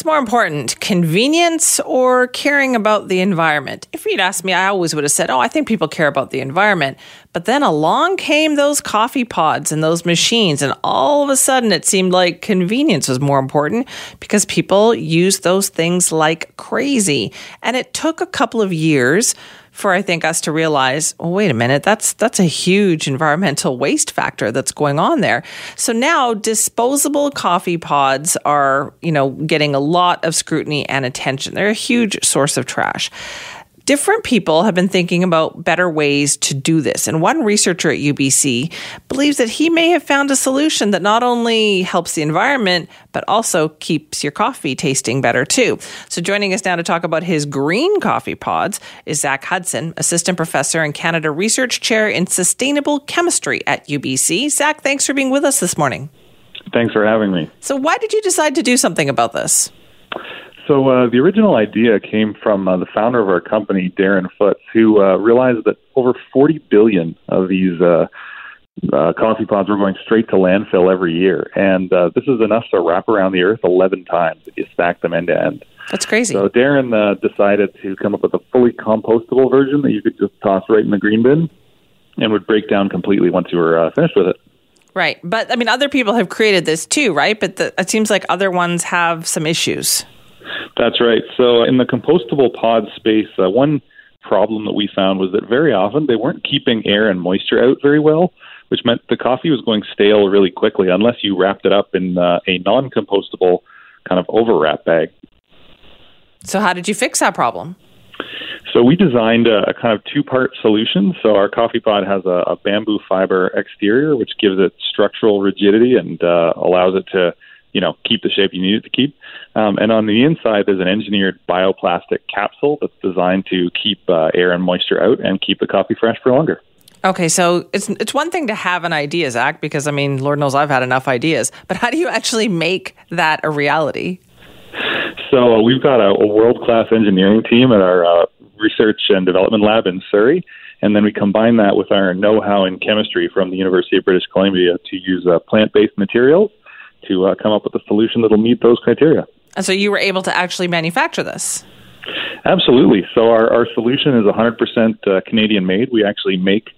What's more important, convenience or caring about the environment? If you'd asked me, I always would have said, oh, I think people care about the environment. But then along came those coffee pods and those machines, and all of a sudden it seemed like convenience was more important because people use those things like crazy. And it took a couple of years for I think us to realize, well, wait a minute, that's that's a huge environmental waste factor that's going on there. So now disposable coffee pods are, you know, getting a lot of scrutiny and attention. They're a huge source of trash different people have been thinking about better ways to do this. And one researcher at UBC believes that he may have found a solution that not only helps the environment, but also keeps your coffee tasting better too. So joining us now to talk about his green coffee pods is Zach Hudson, assistant professor and Canada Research Chair in Sustainable Chemistry at UBC. Zach, thanks for being with us this morning. Thanks for having me. So, why did you decide to do something about this? So uh, the original idea came from uh, the founder of our company, Darren Footz, who uh, realized that over 40 billion of these uh, uh, coffee pods were going straight to landfill every year, and uh, this is enough to wrap around the earth 11 times if you stack them end to end. That's crazy. So Darren uh, decided to come up with a fully compostable version that you could just toss right in the green bin, and would break down completely once you were uh, finished with it. Right, but I mean, other people have created this too, right? But the, it seems like other ones have some issues. That's right. So in the compostable pod space, uh, one problem that we found was that very often they weren't keeping air and moisture out very well, which meant the coffee was going stale really quickly unless you wrapped it up in uh, a non-compostable kind of overwrap bag. So how did you fix that problem? So we designed a, a kind of two-part solution. So our coffee pod has a, a bamboo fiber exterior, which gives it structural rigidity and uh, allows it to you know keep the shape you need it to keep. Um, and on the inside, there's an engineered bioplastic capsule that's designed to keep uh, air and moisture out and keep the coffee fresh for longer. Okay, so it's it's one thing to have an idea, Zach, because I mean, Lord knows I've had enough ideas. But how do you actually make that a reality? So uh, we've got a, a world class engineering team at our uh, research and development lab in Surrey, and then we combine that with our know how in chemistry from the University of British Columbia to use uh, plant based materials to uh, come up with a solution that'll meet those criteria. And so you were able to actually manufacture this? Absolutely. So our, our solution is 100% uh, Canadian made. We actually make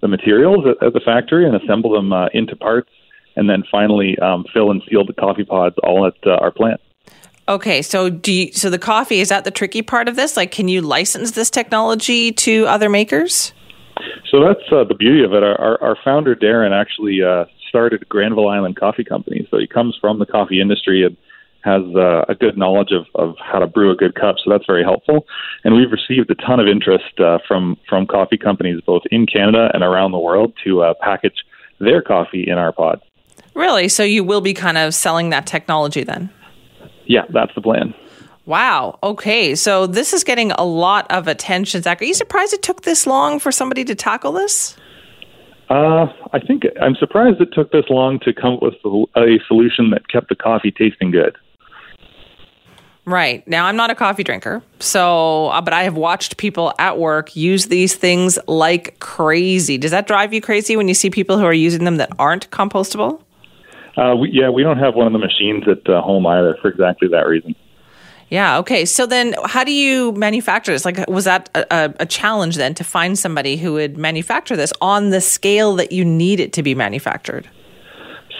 the materials at, at the factory and assemble them uh, into parts, and then finally um, fill and seal the coffee pods all at uh, our plant. Okay, so do you, so the coffee is that the tricky part of this? Like, can you license this technology to other makers? So that's uh, the beauty of it. Our, our, our founder Darren actually uh, started Granville Island Coffee Company. So he comes from the coffee industry and has uh, a good knowledge of, of how to brew a good cup. So that's very helpful. And we've received a ton of interest uh, from from coffee companies both in Canada and around the world to uh, package their coffee in our pod. Really? So you will be kind of selling that technology then? Yeah, that's the plan. Wow. Okay. So this is getting a lot of attention. Zach, are you surprised it took this long for somebody to tackle this? Uh, I think I'm surprised it took this long to come up with a solution that kept the coffee tasting good. Right. Now, I'm not a coffee drinker, so, uh, but I have watched people at work use these things like crazy. Does that drive you crazy when you see people who are using them that aren't compostable? Uh, we, yeah, we don't have one of the machines at uh, home either for exactly that reason. Yeah. Okay. So then, how do you manufacture this? Like, was that a, a, challenge then to find somebody who would manufacture this on the scale that you need it to be manufactured?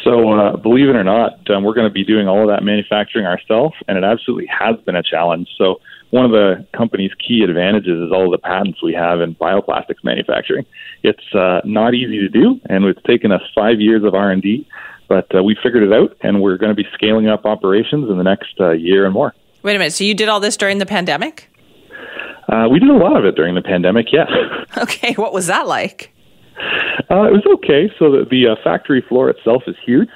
So, uh, believe it or not, um, we're going to be doing all of that manufacturing ourselves, and it absolutely has been a challenge. So, one of the company's key advantages is all the patents we have in bioplastics manufacturing. It's uh, not easy to do, and it's taken us five years of R and D, but uh, we figured it out, and we're going to be scaling up operations in the next uh, year and more. Wait a minute. So you did all this during the pandemic? Uh, we did a lot of it during the pandemic. Yes. Okay. What was that like? Uh, it was okay. So the, the uh, factory floor itself is huge.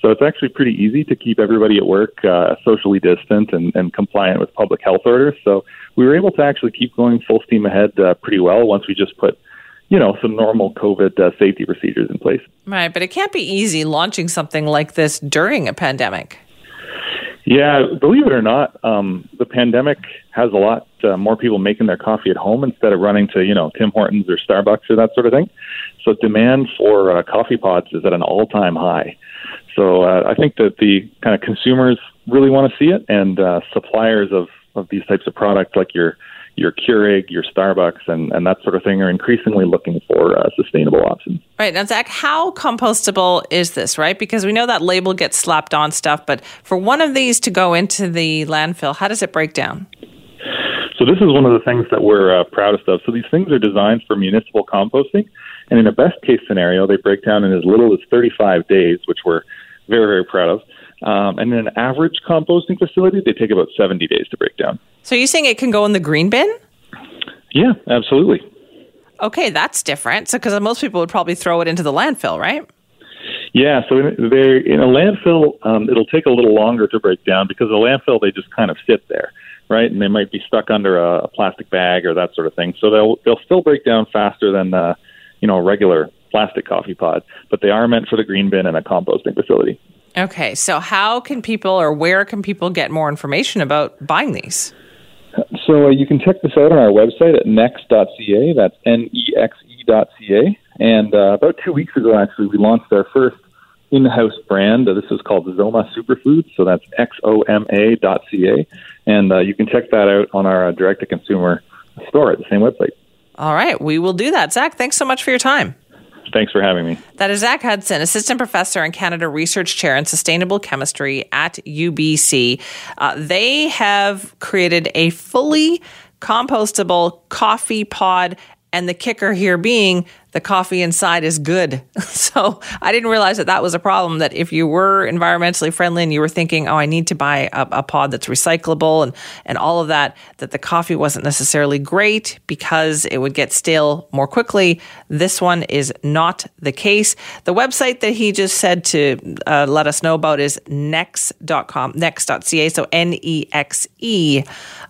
So it's actually pretty easy to keep everybody at work uh, socially distant and, and compliant with public health orders. So we were able to actually keep going full steam ahead uh, pretty well once we just put, you know, some normal COVID uh, safety procedures in place. Right, but it can't be easy launching something like this during a pandemic. Yeah, believe it or not, um, the pandemic has a lot uh, more people making their coffee at home instead of running to, you know, Tim Hortons or Starbucks or that sort of thing. So demand for uh, coffee pods is at an all-time high. So uh, I think that the kind of consumers really want to see it, and uh, suppliers of of these types of products, like your your Keurig, your Starbucks, and, and that sort of thing are increasingly looking for uh, sustainable options. Right. Now, Zach, how compostable is this, right? Because we know that label gets slapped on stuff, but for one of these to go into the landfill, how does it break down? So, this is one of the things that we're uh, proudest of. So, these things are designed for municipal composting, and in a best case scenario, they break down in as little as 35 days, which we're very, very proud of. Um, and in an average composting facility, they take about 70 days to break down. So you're saying it can go in the green bin? Yeah, absolutely. Okay, that's different. So because most people would probably throw it into the landfill, right? Yeah, so they in a landfill, um, it'll take a little longer to break down because the landfill they just kind of sit there, right? And they might be stuck under a, a plastic bag or that sort of thing. So they'll they'll still break down faster than uh, you know a regular plastic coffee pod, but they are meant for the green bin and a composting facility. Okay, so how can people or where can people get more information about buying these? So uh, you can check this out on our website at nexe.ca. That's N-E-X-E.ca. And uh, about two weeks ago, actually, we launched our first in-house brand. Uh, this is called Xoma Superfoods. So that's X-O-M-A.ca. And uh, you can check that out on our uh, direct-to-consumer store at the same website. All right, we will do that. Zach, thanks so much for your time. Thanks for having me. That is Zach Hudson, Assistant Professor and Canada Research Chair in Sustainable Chemistry at UBC. Uh, they have created a fully compostable coffee pod, and the kicker here being the coffee inside is good. So I didn't realize that that was a problem. That if you were environmentally friendly and you were thinking, oh, I need to buy a, a, pod that's recyclable and, and all of that, that the coffee wasn't necessarily great because it would get stale more quickly. This one is not the case. The website that he just said to uh, let us know about is nexe.com, nexe.ca. So N E X E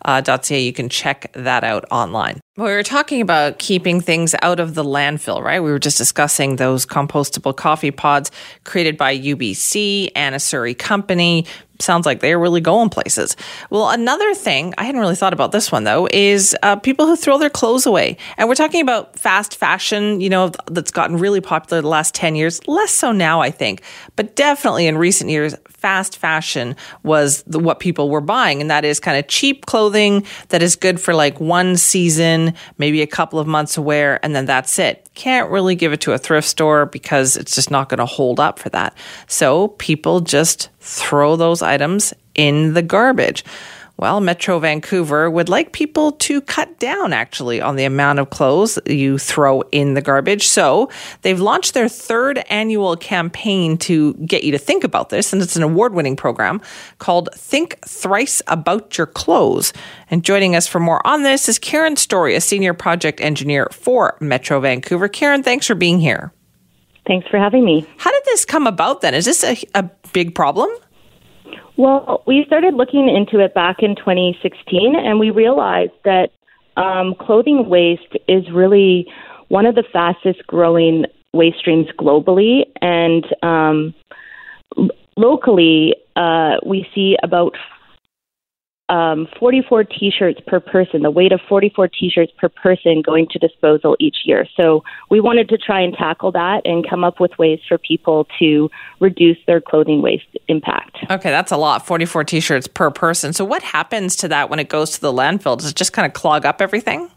uh, .ca. You can check that out online. We were talking about keeping things out of the landfill, right? We were just discussing those compostable coffee pods created by UBC and a Surrey company sounds like they're really going places. Well, another thing, I hadn't really thought about this one though, is uh, people who throw their clothes away. And we're talking about fast fashion, you know, that's gotten really popular the last 10 years, less so now, I think, but definitely in recent years, fast fashion was the, what people were buying. And that is kind of cheap clothing that is good for like one season, maybe a couple of months of wear, and then that's it. Can't really give it to a thrift store because it's just not going to hold up for that. So people just throw those items in the garbage. Well, Metro Vancouver would like people to cut down actually on the amount of clothes you throw in the garbage. So they've launched their third annual campaign to get you to think about this. And it's an award winning program called Think Thrice About Your Clothes. And joining us for more on this is Karen Storry, a senior project engineer for Metro Vancouver. Karen, thanks for being here. Thanks for having me. How did this come about then? Is this a, a big problem? Well, we started looking into it back in 2016, and we realized that um, clothing waste is really one of the fastest growing waste streams globally. And um, locally, uh, we see about um, 44 t-shirts per person, the weight of 44 t-shirts per person going to disposal each year. So we wanted to try and tackle that and come up with ways for people to reduce their clothing waste impact. Okay, that's a lot, 44 t-shirts per person. So what happens to that when it goes to the landfill? Does it just kind of clog up everything?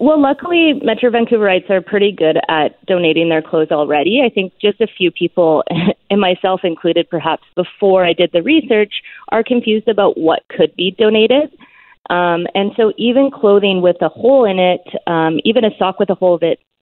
Well, luckily, Metro Vancouverites are pretty good at donating their clothes already. I think just a few people, and myself included, perhaps before I did the research, are confused about what could be donated. Um, and so, even clothing with a hole in it, um, even a sock with a hole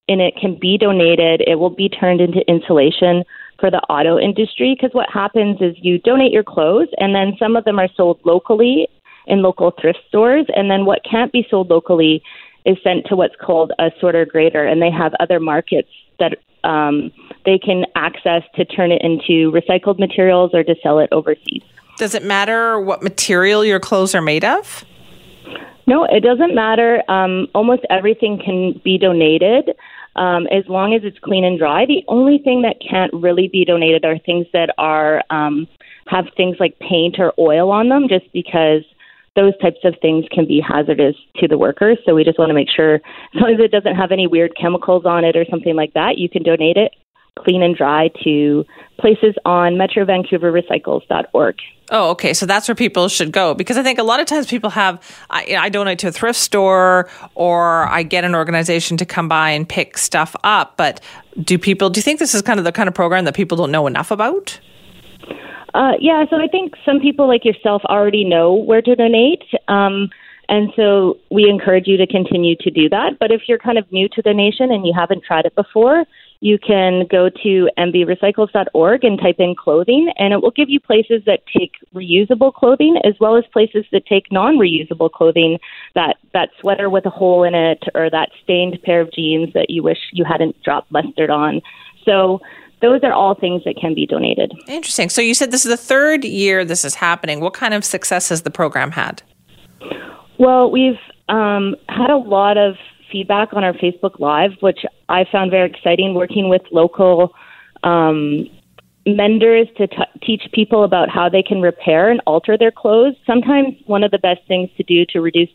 in it, can be donated. It will be turned into insulation for the auto industry because what happens is you donate your clothes, and then some of them are sold locally in local thrift stores, and then what can't be sold locally is sent to what's called a sorter grader, and they have other markets that um, they can access to turn it into recycled materials or to sell it overseas. Does it matter what material your clothes are made of? No, it doesn't matter. Um, almost everything can be donated um, as long as it's clean and dry. The only thing that can't really be donated are things that are um, have things like paint or oil on them just because those types of things can be hazardous to the workers. So we just want to make sure, as long as it doesn't have any weird chemicals on it or something like that, you can donate it clean and dry to places on metrovancouverrecycles.org. Oh, okay. So that's where people should go because I think a lot of times people have I, I, donate to a thrift store or I get an organization to come by and pick stuff up. But do people? Do you think this is kind of the kind of program that people don't know enough about? Uh, yeah, so I think some people like yourself already know where to donate. Um, and so we encourage you to continue to do that. But if you're kind of new to donation and you haven't tried it before, you can go to mbrecycles.org and type in clothing, and it will give you places that take reusable clothing as well as places that take non reusable clothing, that, that sweater with a hole in it or that stained pair of jeans that you wish you hadn't dropped mustard on. So those are all things that can be donated. Interesting. So you said this is the third year this is happening. What kind of success has the program had? Well, we've um, had a lot of feedback on our Facebook Live, which I found very exciting, working with local um, menders to t- teach people about how they can repair and alter their clothes. Sometimes one of the best things to do to reduce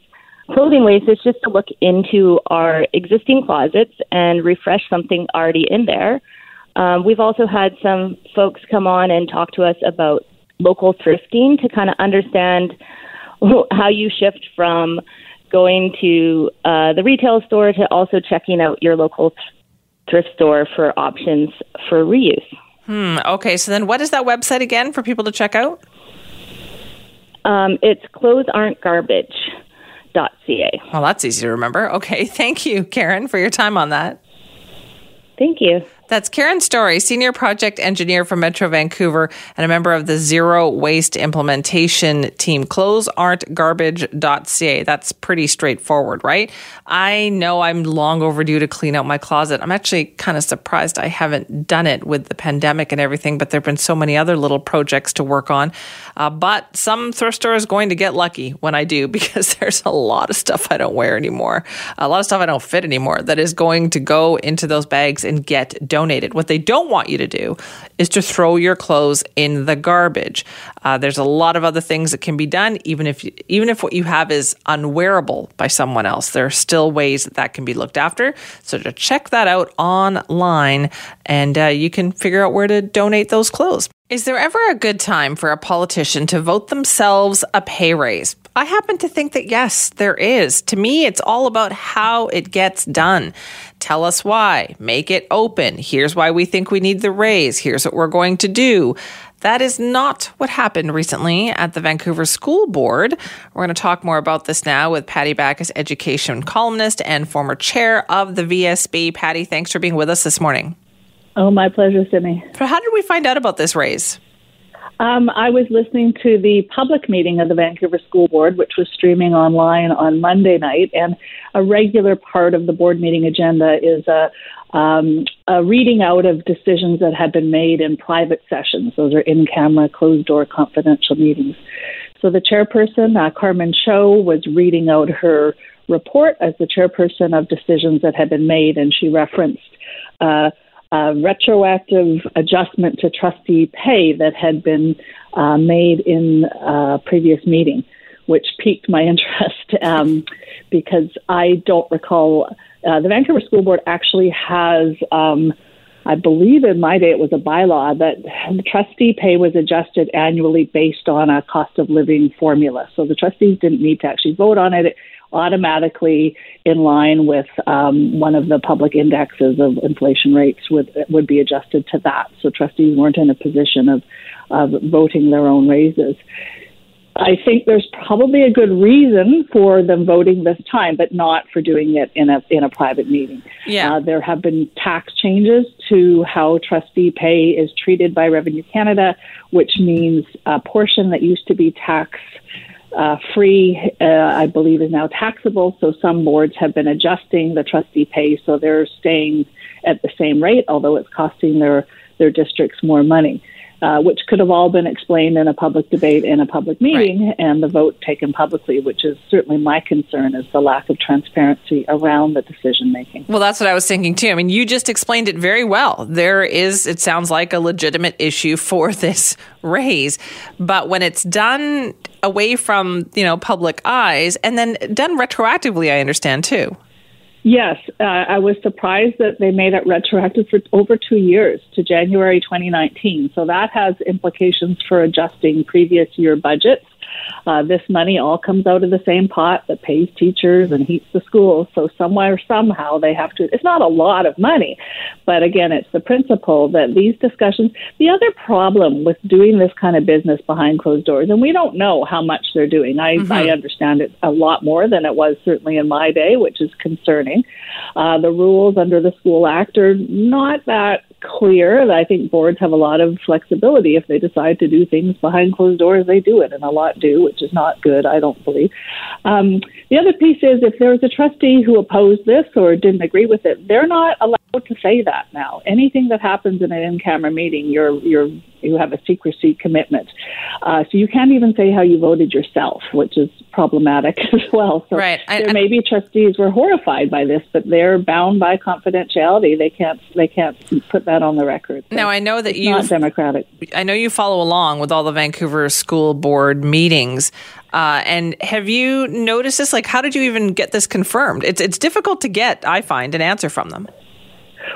clothing waste is just to look into our existing closets and refresh something already in there. Um, we've also had some folks come on and talk to us about local thrifting to kind of understand how you shift from going to uh, the retail store to also checking out your local thrift store for options for reuse. Hmm. Okay. So then, what is that website again for people to check out? Um, it's clothesarentgarbage.ca. Well, that's easy to remember. Okay. Thank you, Karen, for your time on that. Thank you. That's Karen Storry, Senior Project Engineer for Metro Vancouver and a member of the Zero Waste Implementation Team. Clothes aren't garbage.ca. That's pretty straightforward, right? I know I'm long overdue to clean out my closet. I'm actually kind of surprised I haven't done it with the pandemic and everything, but there have been so many other little projects to work on. Uh, but some thrift store is going to get lucky when I do because there's a lot of stuff I don't wear anymore, a lot of stuff I don't fit anymore that is going to go into those bags and get donated donated. What they don't want you to do is to throw your clothes in the garbage. Uh, there's a lot of other things that can be done, even if you, even if what you have is unwearable by someone else. There are still ways that that can be looked after. So to check that out online, and uh, you can figure out where to donate those clothes. Is there ever a good time for a politician to vote themselves a pay raise? I happen to think that yes, there is. To me, it's all about how it gets done. Tell us why. Make it open. Here's why we think we need the raise. Here's what we're going to do. That is not what happened recently at the Vancouver School Board. We're going to talk more about this now with Patti Bacchus, education columnist and former chair of the VSB. Patty, thanks for being with us this morning. Oh, my pleasure, Sydney. So, how did we find out about this raise? Um, I was listening to the public meeting of the Vancouver School Board, which was streaming online on Monday night, and a regular part of the board meeting agenda is a, um, a reading out of decisions that had been made in private sessions. Those are in camera, closed door, confidential meetings. So the chairperson, uh, Carmen Cho, was reading out her report as the chairperson of decisions that had been made, and she referenced. Uh, uh, retroactive adjustment to trustee pay that had been uh, made in a previous meeting, which piqued my interest um, because I don't recall. Uh, the Vancouver School Board actually has, um, I believe in my day it was a bylaw that trustee pay was adjusted annually based on a cost of living formula. So the trustees didn't need to actually vote on it automatically in line with um, one of the public indexes of inflation rates would would be adjusted to that. So trustees weren't in a position of of voting their own raises. I think there's probably a good reason for them voting this time, but not for doing it in a in a private meeting. Yeah. Uh, there have been tax changes to how trustee pay is treated by Revenue Canada, which means a portion that used to be tax uh, free, uh, I believe, is now taxable. So some boards have been adjusting the trustee pay, so they're staying at the same rate, although it's costing their their districts more money. Uh, which could have all been explained in a public debate in a public meeting right. and the vote taken publicly, which is certainly my concern is the lack of transparency around the decision making. Well, that's what I was thinking too. I mean, you just explained it very well. There is, it sounds like, a legitimate issue for this raise, but when it's done away from you know public eyes and then done retroactively, I understand too. Yes, uh, I was surprised that they made it retroactive for over two years to January 2019. So that has implications for adjusting previous year budgets. Uh, this money all comes out of the same pot that pays teachers and heats the schools. So somewhere, somehow, they have to. It's not a lot of money, but again, it's the principle that these discussions. The other problem with doing this kind of business behind closed doors, and we don't know how much they're doing. I, mm-hmm. I understand it a lot more than it was certainly in my day, which is concerning. Uh, the rules under the School Act are not that clear. I think boards have a lot of flexibility. If they decide to do things behind closed doors, they do it, and a lot do, which is not good, I don't believe. Um, the other piece is if there was a trustee who opposed this or didn't agree with it, they're not allowed to say that now. Anything that happens in an in-camera meeting, you're you're you have a secrecy commitment. Uh, so you can't even say how you voted yourself, which is problematic as well. So right. I, there may be trustees were horrified by this, but they're bound by confidentiality. They can't they can't put that on the record. So now I know that you not democratic. I know you follow along with all the Vancouver School Board meetings. Uh, and have you noticed this? Like, how did you even get this confirmed? It's it's difficult to get, I find, an answer from them.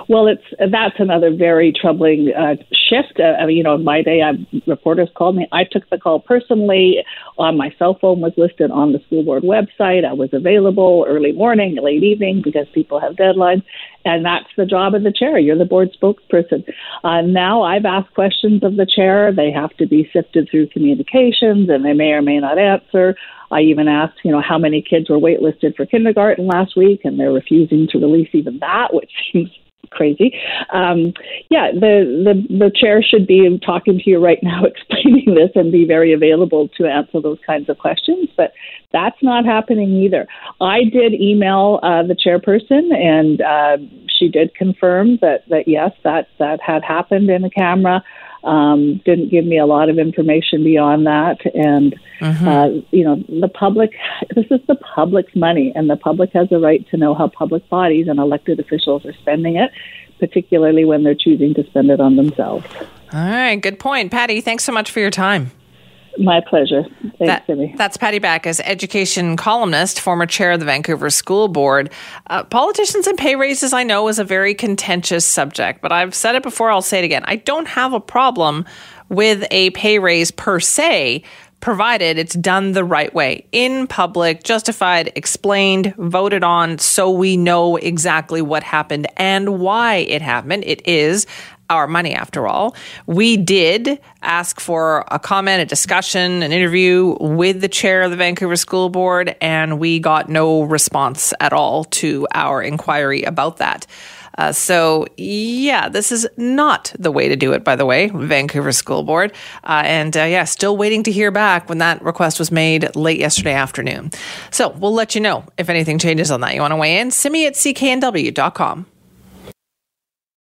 Well, it's that's another very troubling uh, shift. Uh, mean, you know, in my day, I, reporters called me. I took the call personally. Uh, my cell phone was listed on the school board website. I was available early morning, late evening because people have deadlines, and that's the job of the chair. You're the board spokesperson. Uh, now I've asked questions of the chair. They have to be sifted through communications, and they may or may not answer. I even asked, you know, how many kids were waitlisted for kindergarten last week, and they're refusing to release even that, which seems crazy. Um, yeah, the, the the chair should be talking to you right now, explaining this, and be very available to answer those kinds of questions. But that's not happening either. I did email uh, the chairperson, and uh, she did confirm that that yes, that that had happened in the camera um, didn't give me a lot of information beyond that. And, mm-hmm. uh, you know, the public, this is the public's money, and the public has a right to know how public bodies and elected officials are spending it, particularly when they're choosing to spend it on themselves. All right, good point. Patty, thanks so much for your time. My pleasure. Thanks, that, That's Patti Bacchus, education columnist, former chair of the Vancouver School Board. Uh, politicians and pay raises, I know, is a very contentious subject, but I've said it before, I'll say it again. I don't have a problem with a pay raise per se, provided it's done the right way in public, justified, explained, voted on, so we know exactly what happened and why it happened. It is our money after all. We did ask for a comment, a discussion, an interview with the chair of the Vancouver School Board, and we got no response at all to our inquiry about that. Uh, so, yeah, this is not the way to do it, by the way, Vancouver School Board. Uh, and uh, yeah, still waiting to hear back when that request was made late yesterday afternoon. So, we'll let you know if anything changes on that. You want to weigh in? Send me at cknw.com.